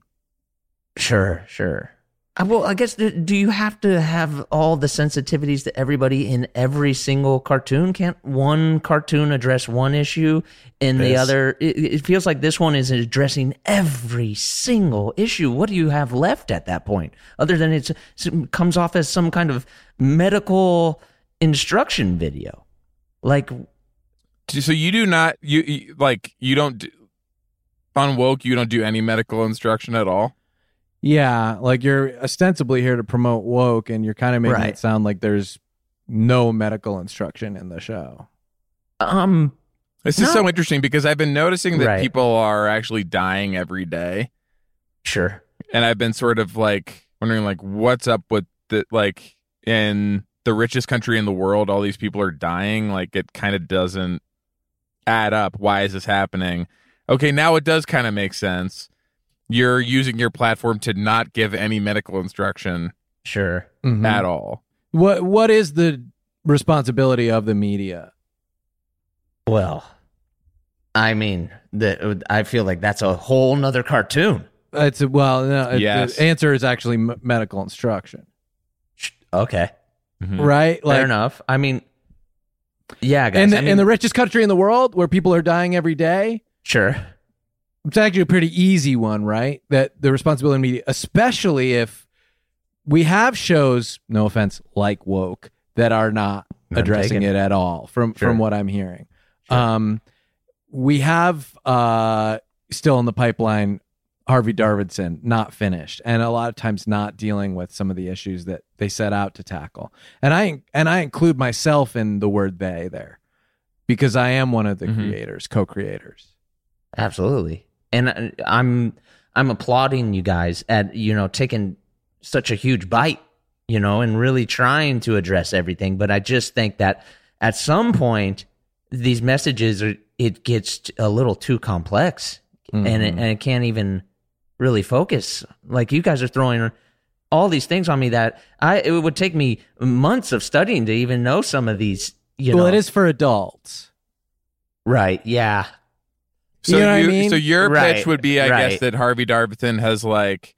Sure, sure. Uh, well, I guess do, do you have to have all the sensitivities that everybody in every single cartoon? Can't one cartoon address one issue and the other? It, it feels like this one is addressing every single issue. What do you have left at that point, other than it's, it comes off as some kind of medical instruction video? Like, So you do not you, you like you don't do, on woke you don't do any medical instruction at all. Yeah, like you're ostensibly here to promote woke, and you're kind of making Right. it sound like there's no medical instruction in the show. um, This is No. so interesting because I've been noticing that Right. people are actually dying every day. sure, and I've been sort of like wondering like what's up with the like in the richest country in the world all these people are dying like it kind of doesn't add up why is this happening okay now it does kind of make sense you're using your platform to not give any medical instruction sure. Mhm. at all What What is the responsibility of the media? Well, I mean, the, I feel like that's a whole nother cartoon. It's a, well, no, it- Yes. the answer is actually m- medical instruction, Okay, Mhm. right? Like, fair enough. I mean, yeah, guys. in the, I mean, in the richest country in the world, where people are dying every day, sure, it's actually a pretty easy one, right? That the responsibility of media, especially if we have shows, no offense, like woke, that are not None addressing it at all. From Sure. from what I'm hearing, um, we have uh still in the pipeline Harvey Darvidson not finished, and a lot of times not dealing with some of the issues that they set out to tackle. And I and I include myself in the word they there because I am one of the Mhm. creators, co-creators. absolutely. And I- I'm I'm applauding you guys at you know taking such a huge bite, you know, and really trying to address everything. But I just think that at some point these messages are it gets a little too complex, and it, mm-hmm. and it can't even really focus. Like you guys are throwing all these things on me that I it would take me months of studying to even know some of these. You well, know, it is for adults. right. Yeah, So You know what I mean? so your Right, pitch would be, I right. guess, that Harvey Darvithan has like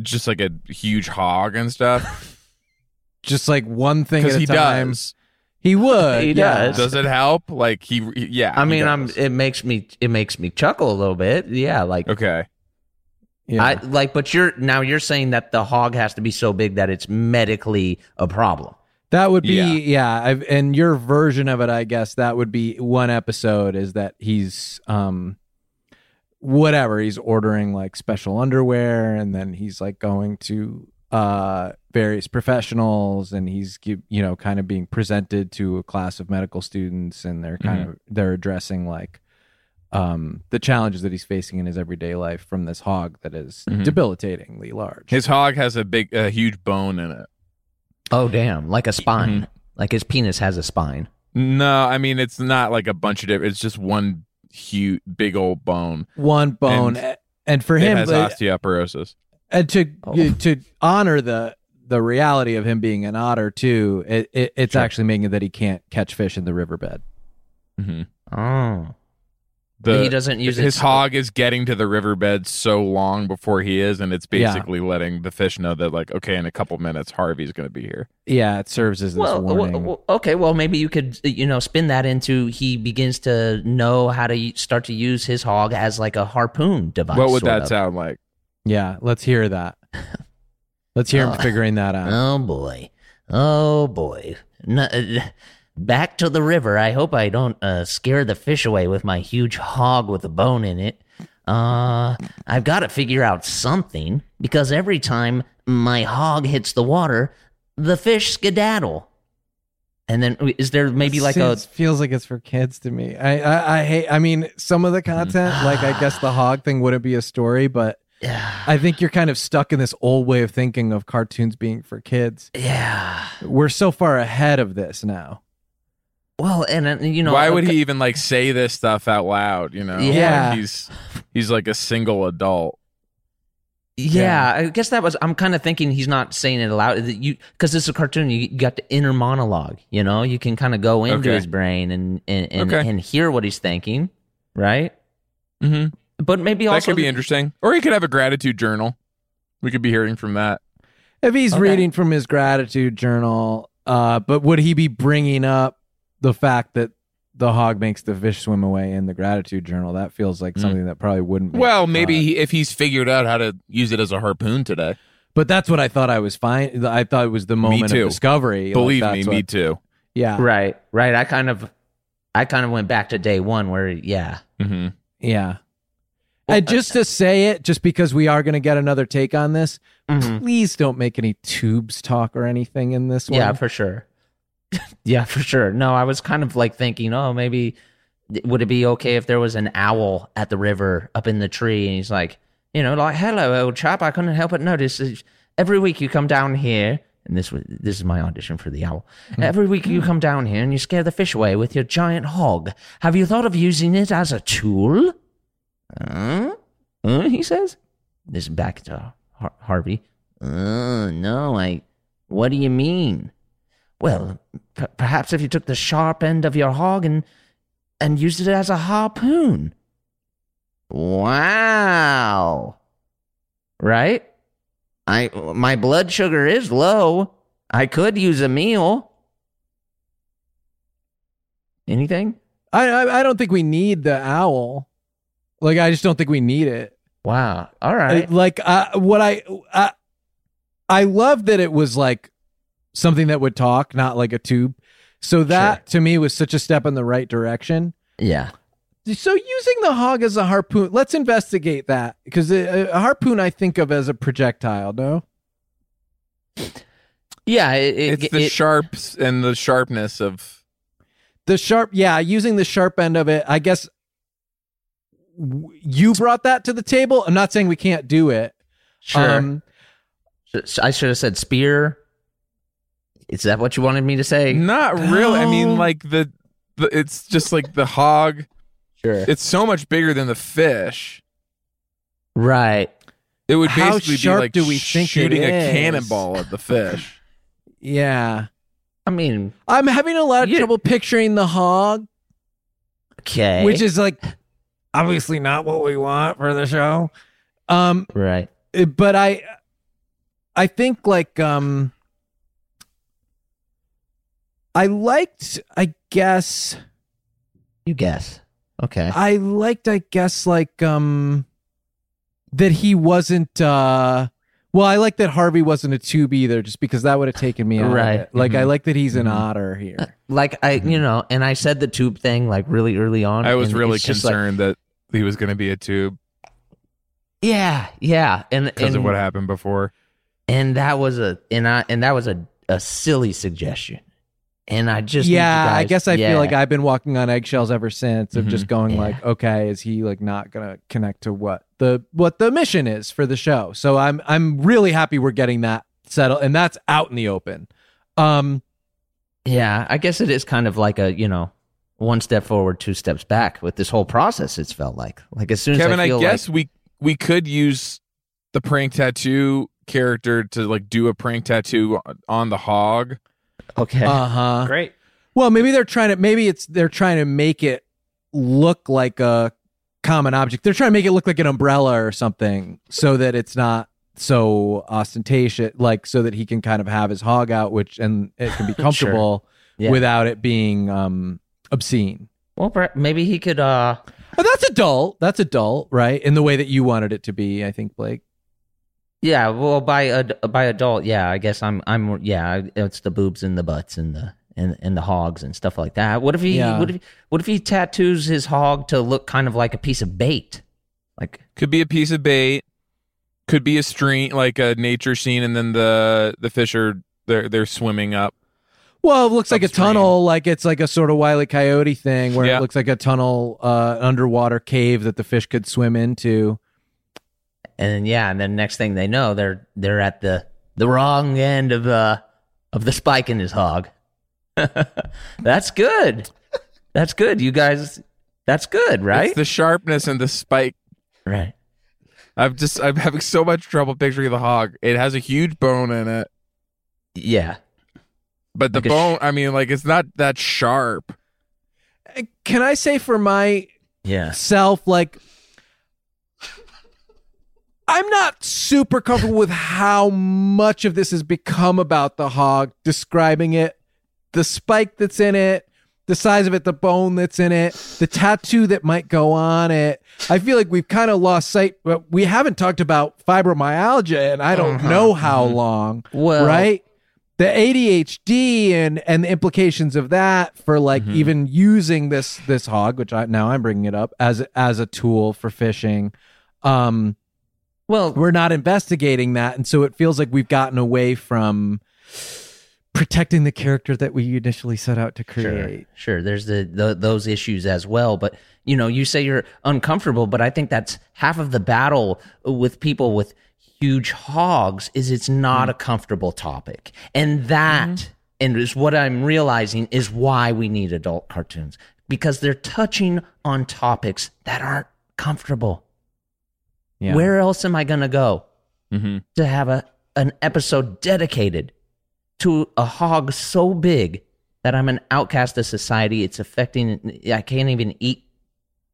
just like a huge hog and stuff (laughs) Just like one thing at because a he time. does. He would. He yeah. does. Does it help? Like he, he- yeah. I mean, I'm. It makes me. It makes me chuckle a little bit. Yeah, like okay. Yeah. I like. But you're now you're saying that the hog has to be so big that it's medically a problem. That would be Yeah. yeah, I've, and your version of it, I guess that would be one episode is that he's um whatever he's ordering like special underwear, and then he's like going to uh various professionals, and he's you know kind of being presented to a class of medical students, and they're kind of they're addressing like um the challenges that he's facing in his everyday life from this hog that is Mhm. debilitatingly large. His hog has a big, a huge bone in it. Oh damn! Like a spine. Mhm. Like his penis has a spine. No, I mean it's not like a bunch of different. It's just one huge, big old bone. one bone, And and, for it him, has uh, osteoporosis. and to Oh. to honor the the reality of him being an otter too it, it it's Sure. actually making it that he can't catch fish in the riverbed Mm-hmm. Oh, The, he doesn't use his it- hog is getting to the riverbed so long before he is, and it's Yeah. basically letting the fish know that, like, okay, in a couple minutes, Harvey's going to be here. yeah it serves as this well, warning well, well, okay. Well, maybe you could you know spin that into he begins to know how to start to use his hog as like a harpoon device. what would that of. sound like? yeah let's hear that let's hear him (laughs) Oh. figuring that out Oh boy. Oh boy. N- uh, back to the river. I hope I don't uh, scare the fish away with my huge hog with a bone in it. Uh, I've got to figure out something because every time my hog hits the water, the fish skedaddle. And then is there maybe like a feels like it's for kids to me I, I i hate i mean some of the content like i guess the hog thing wouldn't be a story but i think you're kind of stuck in this old way of thinking of cartoons being for kids yeah. we're so far ahead of this now Well, and uh, you know Why would okay- he even like say this stuff out loud? You know, Yeah. Like, he's he's like a single adult. Yeah, I guess that was. I'm kind of thinking he's not saying it aloud. that You because it's a cartoon. You, you got the inner monologue. You know, you can kind of go into Okay. his brain and and and, Okay. and hear what he's thinking, right? Mm-hmm. But maybe That also that could be interesting. Or he could have a gratitude journal. We could be hearing from that. If he's Okay. reading from his gratitude journal, uh, but would he be bringing up the fact that the hog makes the fish swim away in the gratitude journal? That feels like Mm. something that probably wouldn't. Make Well, maybe he, if he's figured out how to use it as a harpoon today. but that's what I thought. I was fine. I thought it was the moment of discovery. Like, Believe me, that's me too. Yeah, right, right. I kind of, I kind of went back to day one where yeah, Mm-hmm. yeah. And just to say it, just because we are going to get another take on this, Mhm. please don't make any tubes talk or anything in this one. yeah, for sure. Yeah, for sure. No, I was kind of like thinking, oh, maybe would it be okay if there was an owl at the river up in the tree, and he's like, you know, like, hello, old chap, I couldn't help but notice every week you come down here. And this was this is my audition for the owl. Mm-hmm. Every week you come down here and you scare the fish away with your giant hog. Have you thought of using it as a tool? Huh? Huh? He says. This is back to Har- Harvey. Oh no, I. What do you mean? Well, p- perhaps if you took the sharp end of your hog and and used it as a harpoon. Wow. Right? I my blood sugar is low. I could use a meal. Anything? I, I I don't think we need the owl. Like I just don't think we need it. Wow. All right. I- like uh, what I, I I love that it was like something that would talk, not like a tube. So that to me was such a step in the right direction. Yeah. So using the hog as a harpoon, let's investigate that because a, a harpoon I think of as a projectile. No, Yeah. It, it, It's the it- sharps and the sharpness of. the sharp, yeah, using the sharp end of it. I guess you brought that to the table. I'm not saying we can't do it. Sure. Um, I should have said spear. Is that what you wanted me to say? Not really. I mean, like the, the. It's just like the hog. Sure. It's so much bigger than the fish. Right. It would How basically sharp be like do we think it shooting a is? cannonball at the fish. (laughs) Yeah. I mean, I'm having a lot of You- trouble picturing the hog, okay, which is like obviously not what we want for the show. Um right. it- but I I think like um I liked I guess You guess. Okay. I liked I guess like um that he wasn't uh well I like that Harvey wasn't a tube either just because that would have taken me out Right. of it. Like I Mhm. like that he's an Mhm. otter here. like I, you know, and I said the tube thing like really early on. I was really it's just like- concerned that he was going to be a tube yeah, yeah, and because of what happened before. and that was a and I and that was a a silly suggestion, and I just need you yeah, I guess I yeah. feel like I've been walking on eggshells ever since of just Mhm. going Yeah. like, okay, is he like not gonna connect to what the what the mission is for the show? So I'm I'm really happy we're getting that settled and that's out in the open. Um Yeah, I guess it is kind of like a you know one step forward, two steps back with this whole process. It's felt like like as soon as Kevin, I I, feel guess like, we we could use the prank tattoo character to like do a prank tattoo on- on the hog. (laughs) okay, uh-huh. Great. Well, maybe they're trying to maybe it's they're trying to make it look like a common object. They're trying to make it look like an umbrella or something so that it's not so ostentatious like so that he can kind of have his hog out which and it can be (laughs) comfortable Yeah. without it being um obscene. well, maybe he could. uh But that's adult. That's adult, right? In the way that you wanted it to be, I think, Blake. Yeah, well, by ad- by adult, yeah, I guess I'm I'm yeah, it's the boobs and the butts and the and and the hogs and stuff like that. What if he Yeah. what if what if he tattoos his hog to look kind of like a piece of bait? Like Could be a piece of bait. Could be a stream, like a nature scene, and then the the fish are they're they're swimming up. Well, it looks like a tunnel, like it's like a sort of wily coyote thing where Yeah. it looks like a tunnel, uh, underwater cave that the fish could swim into. And then, yeah, and then next thing they know, they're they're at the the wrong end of uh of the spike in his hog. (laughs) That's good. That's good. You guys that's good, right? It's the sharpness and the spike. right. I'm just I'm having so much trouble picturing the hog. It has a huge bone in it, Yeah. but the Like a sh- bone. I mean, like it's not that sharp. Uh, Can I say for my Yeah. self, like, I'm not super comfortable with how much of this has become about the hog, describing it, the spike that's in it, the size of it, the bone that's in it, the tattoo that might go on it. I feel like we've kind of lost sight, but we haven't talked about fibromyalgia, and I don't know how long. Well, right? The ADHD and and the implications of that for like Mm-hmm. even using this this hog, which I now I'm bringing it up as as a tool for fishing. Um, Well, we're not investigating that, and so it feels like we've gotten away from protecting the character that we initially set out to create. Sure, sure. There's the, the those issues as well, but you know, you say you're uncomfortable, but I think that's half of the battle with people with huge hogs is it's not mm. a comfortable topic, and that mm-hmm. and is what I'm realizing is why we need adult cartoons because they're touching on topics that aren't comfortable. Yeah. Where else am I going to go Mm-hmm. to have a an episode dedicated to a hog so big that I'm an outcast of society. It's affecting. I can't even eat.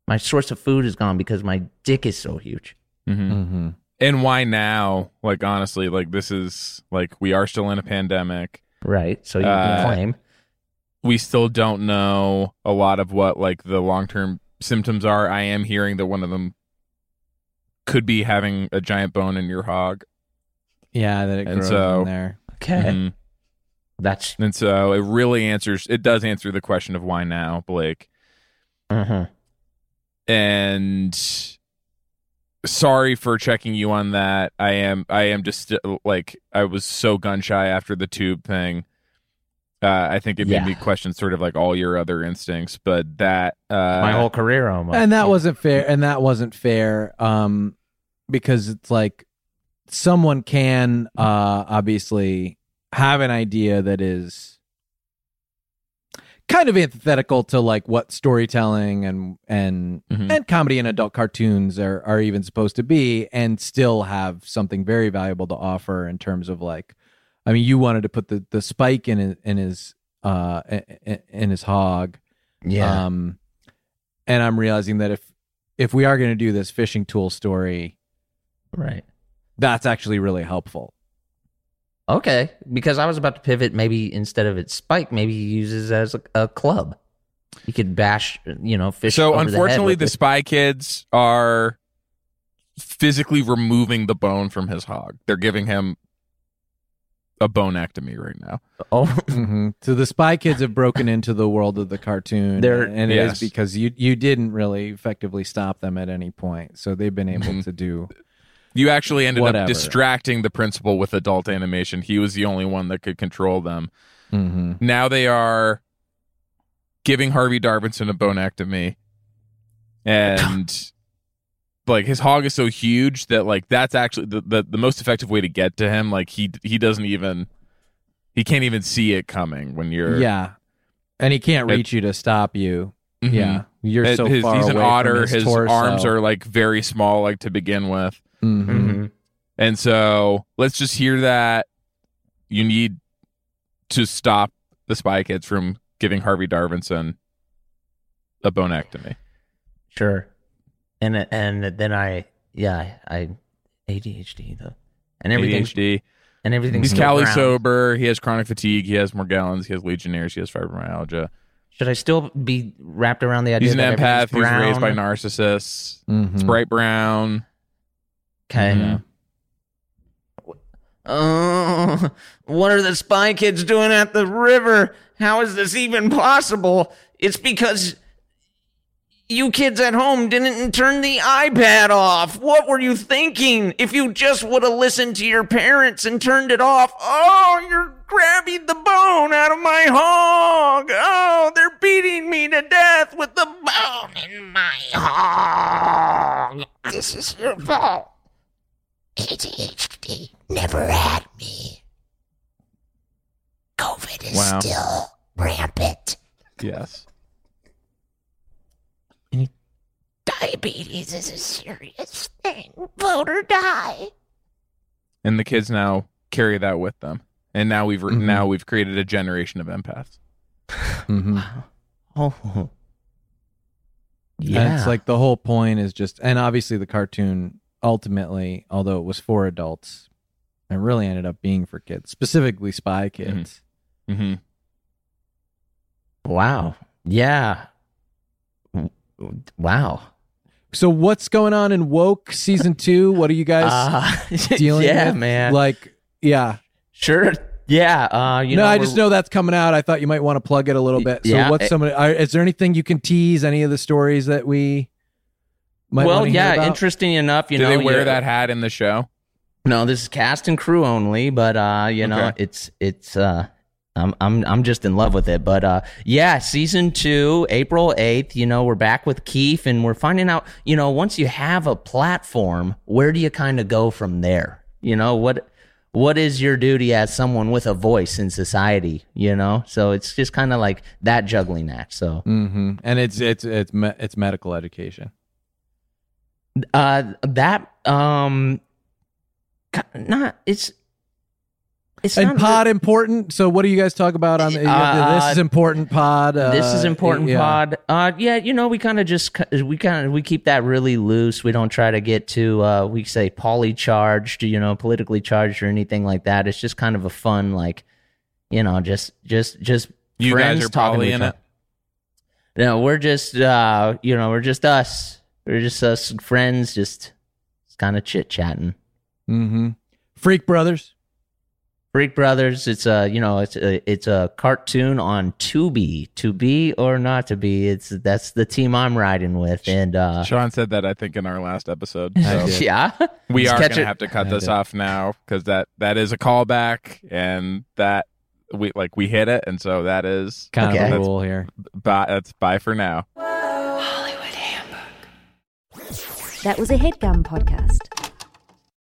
My source of food is gone because my dick is so huge. Mm-hmm. Mm-hmm. And why now? Like honestly, like this is like we are still in a pandemic. Right. So you Uh, can claim. We still don't know a lot of what like the long term symptoms are. I am hearing that one of them could be having a giant bone in your hog. Yeah, that it And grows so- in there. Okay. Mhm. That's. And so it really answers it does answer the question of why now, Blake. Uh-huh. and sorry for checking you on that. I am I am just uh, like I was so gun shy after the tube thing. Uh, I think it made Yeah. me question sort of like all your other instincts, but that uh, My whole career almost. and that wasn't fair and that wasn't fair um because it's like someone can uh obviously have an idea that is kind of antithetical to like what storytelling and and Mhm. and comedy and adult cartoons are are even supposed to be and still have something very valuable to offer in terms of like I mean you wanted to put the the spike in his, in his uh in, in his hog Yeah. um and I'm realizing that if if we are going to do this fishing tool story right. that's actually really helpful Okay, because I was about to pivot. Maybe instead of its spike, maybe he uses it as a, a club. He could bash, you know, fish. So over the, head unfortunately, with the it. spy kids are physically removing the bone from his hog. They're giving him a bonectomy right now. oh, (laughs) hmm So the Spy Kids have broken into the world of the cartoon, They're- and it Yes. is because you you didn't really effectively stop them at any point, so they've been able Mhm. to do. You actually ended Whatever. up distracting the principal with adult animation. He was the only one that could control them. Mm-hmm. Now they are giving Harvey Darvinson a bonectomy, and (laughs) like his hog is so huge that like that's actually the, the the most effective way to get to him. Like he he doesn't even he can't even see it coming when you're Yeah, and he can't It- reach you to stop you. Mhm. Yeah, you're It- so his- far he's an away from otter. his, His, torso. arms are like very small, like to begin with. Mhm. Mhm. And so let's just hear that you need to stop the Spy Kids from giving Harvey Darvinson a bonectomy. sure. And and then I, yeah, I ADHD though, and everything, ADHD. and everything's He's Cali brown. sober. He has chronic fatigue. He has Morgellons. He has Legionnaires. He has fibromyalgia. Should I still be wrapped around the idea? He's an that empath. everything's He was raised by brown? narcissists. Mhm. It's bright brown. Okay. Yeah. Oh, what are the spy kids doing at the river? How is this even possible? It's because you kids at home didn't turn the iPad off. What were you thinking? If you just would have listened to your parents and turned it off. Oh, you're grabbing the bone out of my hog. Oh, they're beating me to death with the bone in my hog. This is your fault. ADHD never had me. COVID is Wow. still rampant. Yes. Diabetes is a serious thing. Vote or die. And the kids now carry that with them. And now we've Mhm. now we've created a generation of empaths. Mhm. (laughs) Oh. And Yeah. it's like the whole point is just, and obviously the cartoon ultimately, although it was for adults, it really ended up being for kids, specifically Spy Kids. Mm-hmm. wow. Yeah. Wow. So what's going on in Woke season two? What are you guys (laughs) Uh, dealing yeah, with? man. Like, yeah. sure. Yeah. Uh, you no, know, I just know that's coming out. I thought you might want to plug it a little bit. So Yeah, what's some of are, is there anything you can tease any of the stories that we might well, yeah. about? Interesting enough, you Do know. they wear that hat in the show? No, this is cast and crew only, but uh, you know, Okay. it's it's uh I'm I'm I'm just in love with it. But uh yeah, season 2, April 8th, you know, we're back with Keith and we're finding out, you know, once you have a platform, where do you kind of go from there? You know, what what is your duty as someone with a voice in society, you know? So it's just kind of like that juggling act. So hmm And it's it's it's me- it's medical education. uh that um not it's it's and not pod important. So what do you guys talk about on the, Uh, this is important pod? Uh, this is important yeah. pod uh yeah you know we kind of just we kind of we keep that really loose we don't try to get too uh we say poly charged you know politically charged or anything like that it's just kind of a fun like you know just just just You friends guys are talking to probably each in it. no we're just uh you know we're just us we're just us friends just kind of chit chatting Mm-hmm. Freak Brothers. Freak Brothers. It's a you know it's a it's a cartoon on Tubi. To be or not to be. It's that's the team I'm riding with, and uh, Sean said that I think in our last episode. So (laughs) yeah, we Just are catch going to it. have to cut I this did. off now because that that is a callback and that we like we hit it and so that is Kind Okay. of a rule here. bye. That's bye for now. That was a headgum podcast.